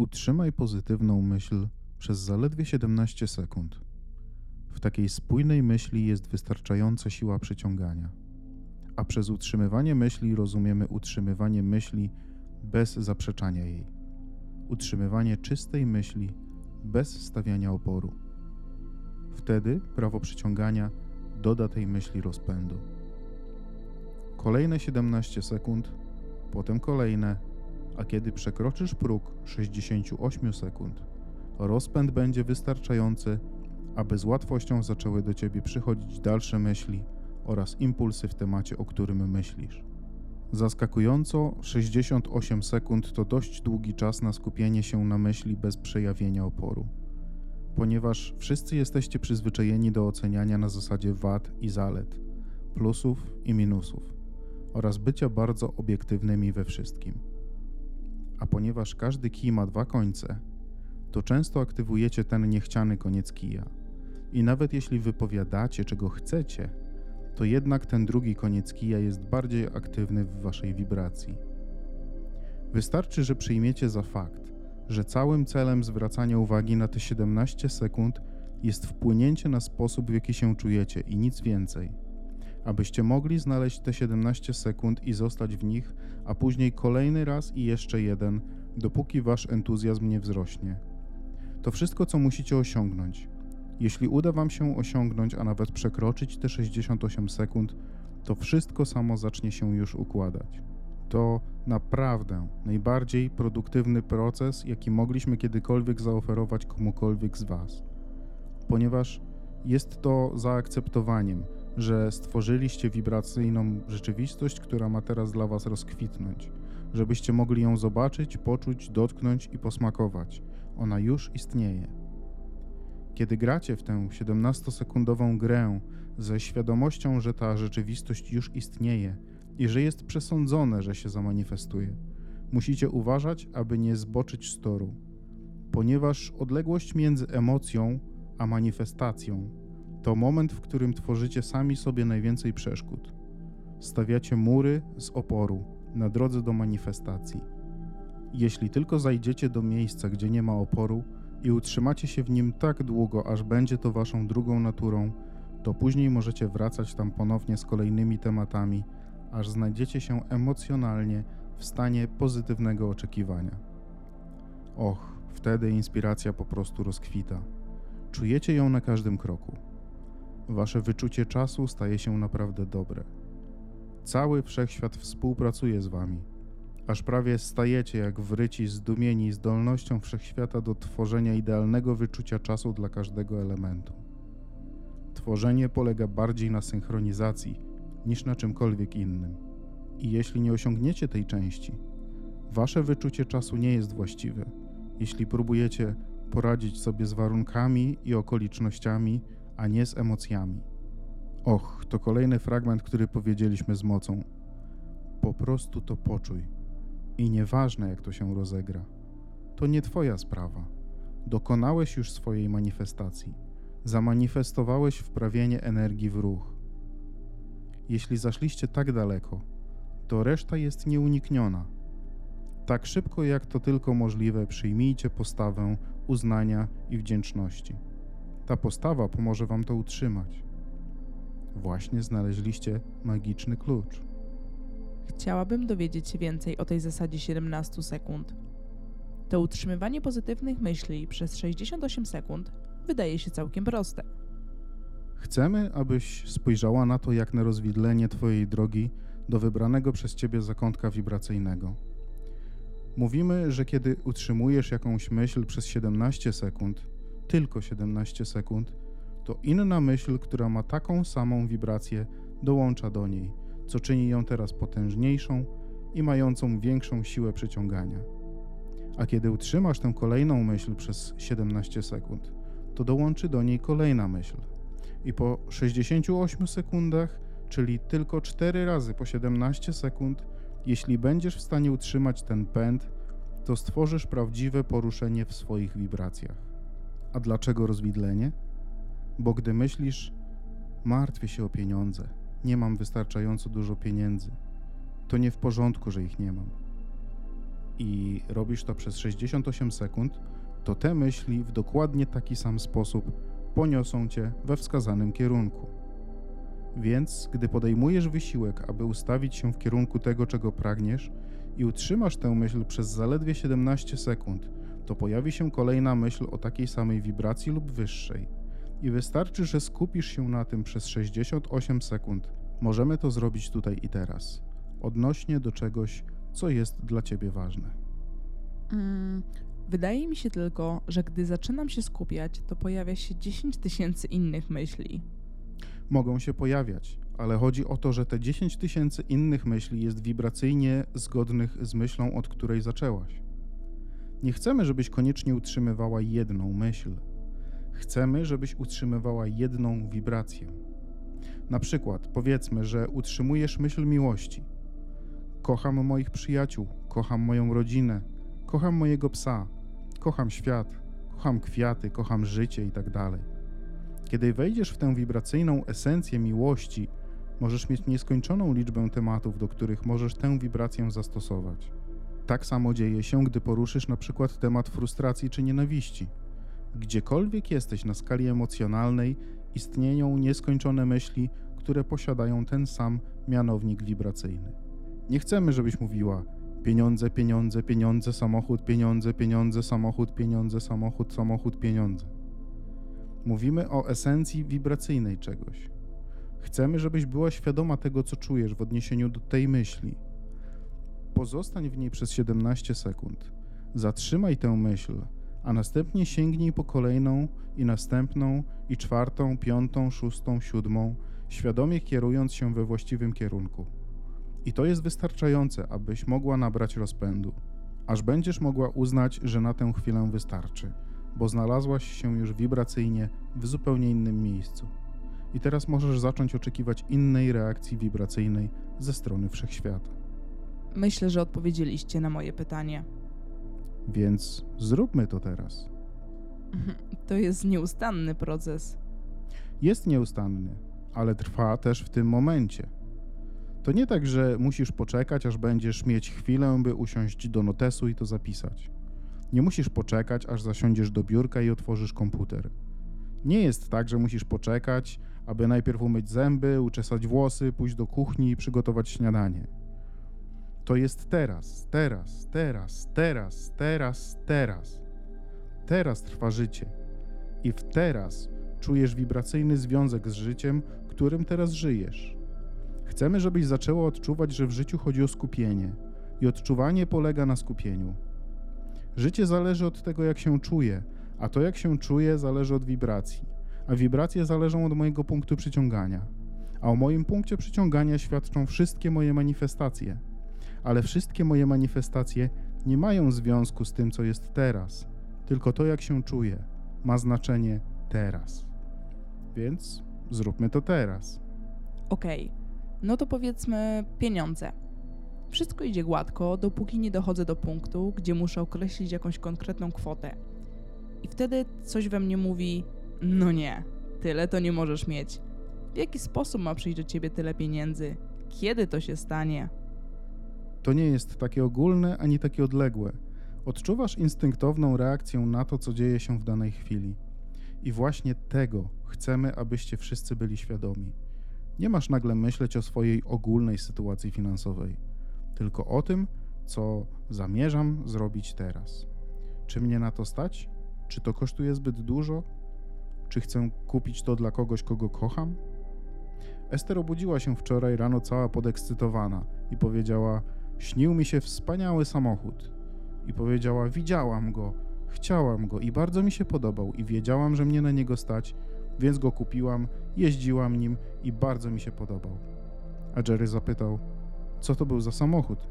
Utrzymaj pozytywną myśl przez zaledwie 17 sekund. W takiej spójnej myśli jest wystarczająca siła przyciągania. A przez utrzymywanie myśli rozumiemy utrzymywanie myśli bez zaprzeczania jej. Utrzymywanie czystej myśli bez stawiania oporu. Wtedy prawo przyciągania doda tej myśli rozpędu. Kolejne 17 sekund, potem kolejne, a kiedy przekroczysz próg 68 sekund, rozpęd będzie wystarczający, aby z łatwością zaczęły do ciebie przychodzić dalsze myśli oraz impulsy w temacie, o którym myślisz. Zaskakująco 68 sekund to dość długi czas na skupienie się na myśli bez przejawienia oporu. Ponieważ wszyscy jesteście przyzwyczajeni do oceniania na zasadzie wad i zalet, plusów i minusów oraz bycia bardzo obiektywnymi we wszystkim. A ponieważ każdy kij ma dwa końce, to często aktywujecie ten niechciany koniec kija. I nawet jeśli wypowiadacie, czego chcecie, to jednak ten drugi koniec kija jest bardziej aktywny w waszej wibracji. Wystarczy, że przyjmiecie za fakt, że całym celem zwracania uwagi na te 17 sekund jest wpłynięcie na sposób, w jaki się czujecie i nic więcej. Abyście mogli znaleźć te 17 sekund i zostać w nich, a później kolejny raz i jeszcze jeden, dopóki wasz entuzjazm nie wzrośnie. To wszystko, co musicie osiągnąć. Jeśli uda Wam się osiągnąć, a nawet przekroczyć te 68 sekund, to wszystko samo zacznie się już układać. To naprawdę najbardziej produktywny proces, jaki mogliśmy kiedykolwiek zaoferować komukolwiek z Was, ponieważ jest to zaakceptowaniem, że stworzyliście wibracyjną rzeczywistość, która ma teraz dla Was rozkwitnąć, żebyście mogli ją zobaczyć, poczuć, dotknąć i posmakować. Ona już istnieje. Kiedy gracie w tę 17-sekundową grę ze świadomością, że ta rzeczywistość już istnieje i że jest przesądzone, że się zamanifestuje, musicie uważać, aby nie zboczyć z toru, ponieważ odległość między emocją a manifestacją to moment, w którym tworzycie sami sobie najwięcej przeszkód. Stawiacie mury z oporu na drodze do manifestacji. Jeśli tylko zajdziecie do miejsca, gdzie nie ma oporu, i utrzymacie się w nim tak długo, aż będzie to waszą drugą naturą, to później możecie wracać tam ponownie z kolejnymi tematami, aż znajdziecie się emocjonalnie w stanie pozytywnego oczekiwania. Och, wtedy inspiracja po prostu rozkwita. Czujecie ją na każdym kroku. Wasze wyczucie czasu staje się naprawdę dobre. Cały wszechświat współpracuje z wami aż prawie stajecie jak wryci, zdumieni zdolnością wszechświata do tworzenia idealnego wyczucia czasu dla każdego elementu. Tworzenie polega bardziej na synchronizacji niż na czymkolwiek innym. I jeśli nie osiągniecie tej części, wasze wyczucie czasu nie jest właściwe. Jeśli próbujecie poradzić sobie z warunkami i okolicznościami, a nie z emocjami. Och, to kolejny fragment, który powiedzieliśmy z mocą. Po prostu to poczuj. I nieważne, jak to się rozegra, to nie Twoja sprawa. Dokonałeś już swojej manifestacji. Zamanifestowałeś wprawienie energii w ruch. Jeśli zaszliście tak daleko, to reszta jest nieunikniona. Tak szybko jak to tylko możliwe, przyjmijcie postawę uznania i wdzięczności. Ta postawa pomoże Wam to utrzymać. Właśnie znaleźliście magiczny klucz. Chciałabym dowiedzieć się więcej o tej zasadzie 17 sekund. To utrzymywanie pozytywnych myśli przez 68 sekund wydaje się całkiem proste. Chcemy, abyś spojrzała na to jak na rozwidlenie Twojej drogi do wybranego przez Ciebie zakątka wibracyjnego. Mówimy, że kiedy utrzymujesz jakąś myśl przez 17 sekund, tylko 17 sekund, to inna myśl, która ma taką samą wibrację, dołącza do niej co czyni ją teraz potężniejszą i mającą większą siłę przyciągania. A kiedy utrzymasz tę kolejną myśl przez 17 sekund, to dołączy do niej kolejna myśl. I po 68 sekundach, czyli tylko 4 razy po 17 sekund, jeśli będziesz w stanie utrzymać ten pęd, to stworzysz prawdziwe poruszenie w swoich wibracjach. A dlaczego rozwidlenie? Bo gdy myślisz, martwię się o pieniądze, nie mam wystarczająco dużo pieniędzy. To nie w porządku, że ich nie mam. i robisz to przez 68 sekund, to te myśli w dokładnie taki sam sposób poniosą cię we wskazanym kierunku. Więc, gdy podejmujesz wysiłek, aby ustawić się w kierunku tego, czego pragniesz, i utrzymasz tę myśl przez zaledwie 17 sekund, to pojawi się kolejna myśl o takiej samej wibracji lub wyższej. I wystarczy, że skupisz się na tym przez 68 sekund. Możemy to zrobić tutaj i teraz, odnośnie do czegoś, co jest dla ciebie ważne. Mm, wydaje mi się tylko, że gdy zaczynam się skupiać, to pojawia się 10 tysięcy innych myśli. Mogą się pojawiać, ale chodzi o to, że te 10 tysięcy innych myśli jest wibracyjnie zgodnych z myślą, od której zaczęłaś. Nie chcemy, żebyś koniecznie utrzymywała jedną myśl. Chcemy, żebyś utrzymywała jedną wibrację. Na przykład, powiedzmy, że utrzymujesz myśl miłości. Kocham moich przyjaciół, kocham moją rodzinę, kocham mojego psa, kocham świat, kocham kwiaty, kocham życie itd. Tak Kiedy wejdziesz w tę wibracyjną esencję miłości, możesz mieć nieskończoną liczbę tematów, do których możesz tę wibrację zastosować. Tak samo dzieje się, gdy poruszysz na przykład temat frustracji czy nienawiści. Gdziekolwiek jesteś na skali emocjonalnej, istnieją nieskończone myśli, które posiadają ten sam mianownik wibracyjny. Nie chcemy, żebyś mówiła pieniądze, pieniądze, pieniądze, samochód, pieniądze, pieniądze, samochód, pieniądze, samochód, samochód, pieniądze. Mówimy o esencji wibracyjnej czegoś. Chcemy, żebyś była świadoma tego, co czujesz w odniesieniu do tej myśli. Pozostań w niej przez 17 sekund. Zatrzymaj tę myśl, a następnie sięgnij po kolejną i następną, i czwartą, piątą, szóstą, siódmą, świadomie kierując się we właściwym kierunku. I to jest wystarczające, abyś mogła nabrać rozpędu, aż będziesz mogła uznać, że na tę chwilę wystarczy, bo znalazłaś się już wibracyjnie w zupełnie innym miejscu. I teraz możesz zacząć oczekiwać innej reakcji wibracyjnej ze strony wszechświata. Myślę, że odpowiedzieliście na moje pytanie. Więc zróbmy to teraz. To jest nieustanny proces. Jest nieustanny, ale trwa też w tym momencie. To nie tak, że musisz poczekać, aż będziesz mieć chwilę, by usiąść do notesu i to zapisać. Nie musisz poczekać, aż zasiądziesz do biurka i otworzysz komputer. Nie jest tak, że musisz poczekać, aby najpierw umyć zęby, uczesać włosy, pójść do kuchni i przygotować śniadanie. To jest teraz, teraz, teraz, teraz, teraz, teraz. Teraz trwa życie. I w teraz czujesz wibracyjny związek z życiem, którym teraz żyjesz. Chcemy, żebyś zaczęła odczuwać, że w życiu chodzi o skupienie i odczuwanie polega na skupieniu. Życie zależy od tego, jak się czuję, a to, jak się czuję, zależy od wibracji, a wibracje zależą od mojego punktu przyciągania. A o moim punkcie przyciągania świadczą wszystkie moje manifestacje. Ale wszystkie moje manifestacje nie mają związku z tym, co jest teraz, tylko to, jak się czuję, ma znaczenie teraz. Więc zróbmy to teraz. Okej, okay. no to powiedzmy pieniądze. Wszystko idzie gładko, dopóki nie dochodzę do punktu, gdzie muszę określić jakąś konkretną kwotę. I wtedy coś we mnie mówi: No nie, tyle to nie możesz mieć. W jaki sposób ma przyjść do ciebie tyle pieniędzy? Kiedy to się stanie? To nie jest takie ogólne ani takie odległe. Odczuwasz instynktowną reakcję na to, co dzieje się w danej chwili. I właśnie tego chcemy, abyście wszyscy byli świadomi. Nie masz nagle myśleć o swojej ogólnej sytuacji finansowej, tylko o tym, co zamierzam zrobić teraz. Czy mnie na to stać? Czy to kosztuje zbyt dużo? Czy chcę kupić to dla kogoś, kogo kocham? Ester obudziła się wczoraj rano cała podekscytowana i powiedziała: Śnił mi się wspaniały samochód. I powiedziała: Widziałam go, chciałam go i bardzo mi się podobał, i wiedziałam, że mnie na niego stać, więc go kupiłam, jeździłam nim i bardzo mi się podobał. A Jerry zapytał: Co to był za samochód?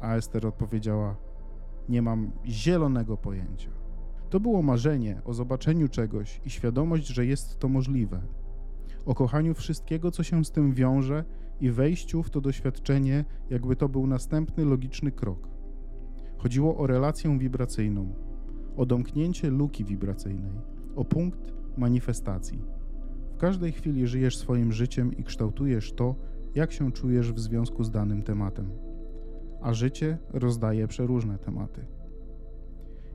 A Ester odpowiedziała: Nie mam zielonego pojęcia. To było marzenie o zobaczeniu czegoś i świadomość, że jest to możliwe. O kochaniu wszystkiego, co się z tym wiąże i wejściu w to doświadczenie, jakby to był następny logiczny krok. Chodziło o relację wibracyjną, o domknięcie luki wibracyjnej, o punkt manifestacji. W każdej chwili żyjesz swoim życiem i kształtujesz to, jak się czujesz w związku z danym tematem. a życie rozdaje przeróżne tematy.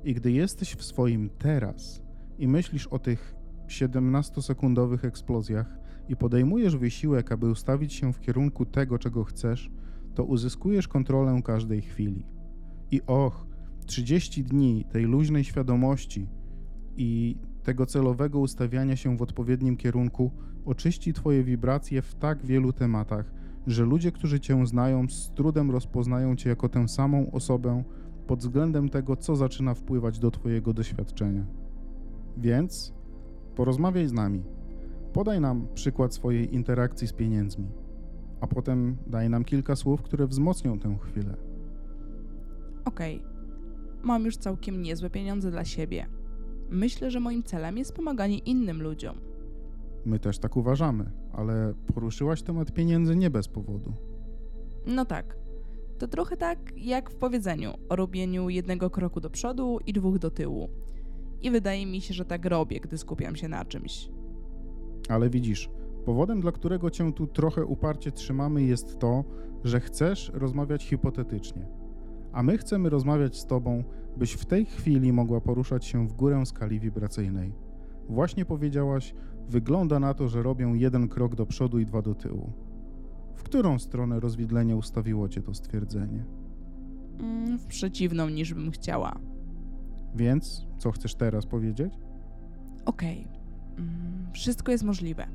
I gdy jesteś w swoim teraz i myślisz o tych 17-sekundowych eksplozjach i podejmujesz wysiłek, aby ustawić się w kierunku tego, czego chcesz, to uzyskujesz kontrolę każdej chwili. I och, 30 dni tej luźnej świadomości i tego celowego ustawiania się w odpowiednim kierunku oczyści Twoje wibracje w tak wielu tematach, że ludzie, którzy Cię znają, z trudem rozpoznają Cię jako tę samą osobę pod względem tego, co zaczyna wpływać do Twojego doświadczenia. Więc porozmawiaj z nami. Podaj nam przykład swojej interakcji z pieniędzmi, a potem daj nam kilka słów, które wzmocnią tę chwilę. Okej, mam już całkiem niezłe pieniądze dla siebie. Myślę, że moim celem jest pomaganie innym ludziom. My też tak uważamy, ale poruszyłaś temat pieniędzy nie bez powodu. No tak. To trochę tak jak w powiedzeniu o robieniu jednego kroku do przodu i dwóch do tyłu. I wydaje mi się, że tak robię, gdy skupiam się na czymś. Ale widzisz, powodem, dla którego cię tu trochę uparcie trzymamy, jest to, że chcesz rozmawiać hipotetycznie. A my chcemy rozmawiać z tobą, byś w tej chwili mogła poruszać się w górę skali wibracyjnej. Właśnie powiedziałaś, wygląda na to, że robią jeden krok do przodu i dwa do tyłu. W którą stronę rozwidlenia ustawiło cię to stwierdzenie? Mm, w przeciwną niż bym chciała. Więc co chcesz teraz powiedzieć? Okej, mm, wszystko jest możliwe.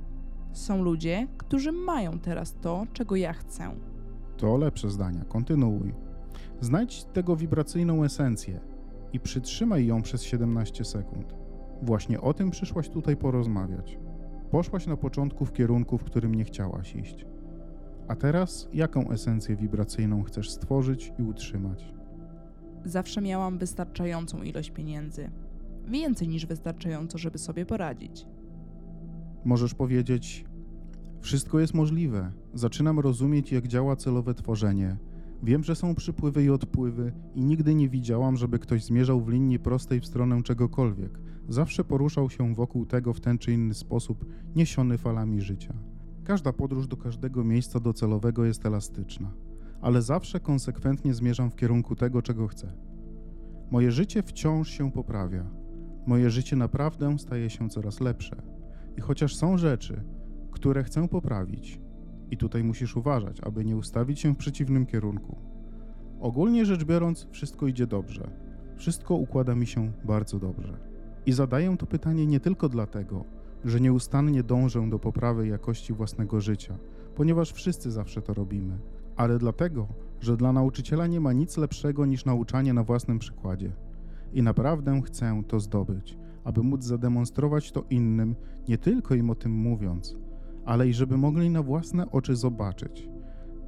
Są ludzie, którzy mają teraz to, czego ja chcę. To lepsze zdania, kontynuuj. Znajdź tego wibracyjną esencję i przytrzymaj ją przez 17 sekund. Właśnie o tym przyszłaś tutaj porozmawiać. Poszłaś na początku w kierunku, w którym nie chciałaś iść. A teraz jaką esencję wibracyjną chcesz stworzyć i utrzymać? Zawsze miałam wystarczającą ilość pieniędzy. Więcej niż wystarczająco, żeby sobie poradzić. Możesz powiedzieć: Wszystko jest możliwe. Zaczynam rozumieć, jak działa celowe tworzenie. Wiem, że są przypływy i odpływy, i nigdy nie widziałam, żeby ktoś zmierzał w linii prostej w stronę czegokolwiek. Zawsze poruszał się wokół tego w ten czy inny sposób, niesiony falami życia. Każda podróż do każdego miejsca docelowego jest elastyczna, ale zawsze konsekwentnie zmierzam w kierunku tego, czego chcę. Moje życie wciąż się poprawia. Moje życie naprawdę staje się coraz lepsze. I chociaż są rzeczy, które chcę poprawić, i tutaj musisz uważać, aby nie ustawić się w przeciwnym kierunku. Ogólnie rzecz biorąc, wszystko idzie dobrze. Wszystko układa mi się bardzo dobrze. I zadaję to pytanie nie tylko dlatego, że nieustannie dążę do poprawy jakości własnego życia, ponieważ wszyscy zawsze to robimy, ale dlatego, że dla nauczyciela nie ma nic lepszego niż nauczanie na własnym przykładzie. I naprawdę chcę to zdobyć, aby móc zademonstrować to innym, nie tylko im o tym mówiąc, ale i żeby mogli na własne oczy zobaczyć.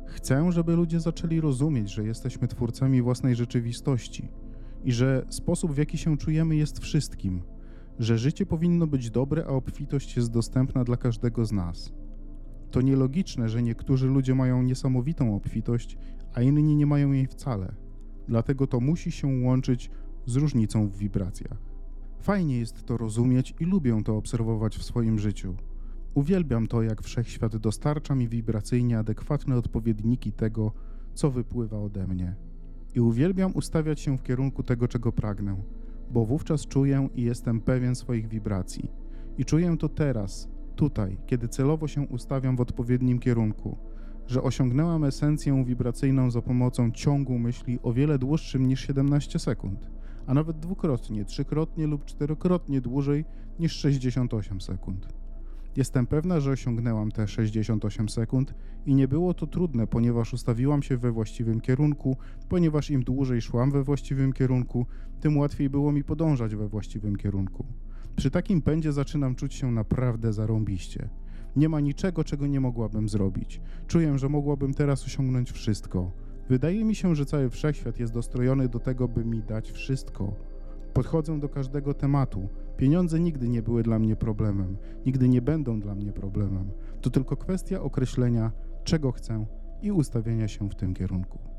Chcę, żeby ludzie zaczęli rozumieć, że jesteśmy twórcami własnej rzeczywistości i że sposób, w jaki się czujemy, jest wszystkim, że życie powinno być dobre, a obfitość jest dostępna dla każdego z nas. To nielogiczne, że niektórzy ludzie mają niesamowitą obfitość, a inni nie mają jej wcale. Dlatego to musi się łączyć z różnicą w wibracjach. Fajnie jest to rozumieć i lubię to obserwować w swoim życiu. Uwielbiam to, jak wszechświat dostarcza mi wibracyjnie adekwatne odpowiedniki tego, co wypływa ode mnie. I uwielbiam ustawiać się w kierunku tego, czego pragnę, bo wówczas czuję i jestem pewien swoich wibracji. I czuję to teraz, tutaj, kiedy celowo się ustawiam w odpowiednim kierunku, że osiągnęłam esencję wibracyjną za pomocą ciągu myśli o wiele dłuższym niż 17 sekund, a nawet dwukrotnie, trzykrotnie lub czterokrotnie dłużej niż 68 sekund. Jestem pewna, że osiągnęłam te 68 sekund i nie było to trudne, ponieważ ustawiłam się we właściwym kierunku, ponieważ im dłużej szłam we właściwym kierunku, tym łatwiej było mi podążać we właściwym kierunku. Przy takim pędzie zaczynam czuć się naprawdę zarąbiście. Nie ma niczego, czego nie mogłabym zrobić. Czuję, że mogłabym teraz osiągnąć wszystko. Wydaje mi się, że cały wszechświat jest dostrojony do tego, by mi dać wszystko. Podchodzę do każdego tematu. Pieniądze nigdy nie były dla mnie problemem, nigdy nie będą dla mnie problemem. To tylko kwestia określenia, czego chcę i ustawienia się w tym kierunku.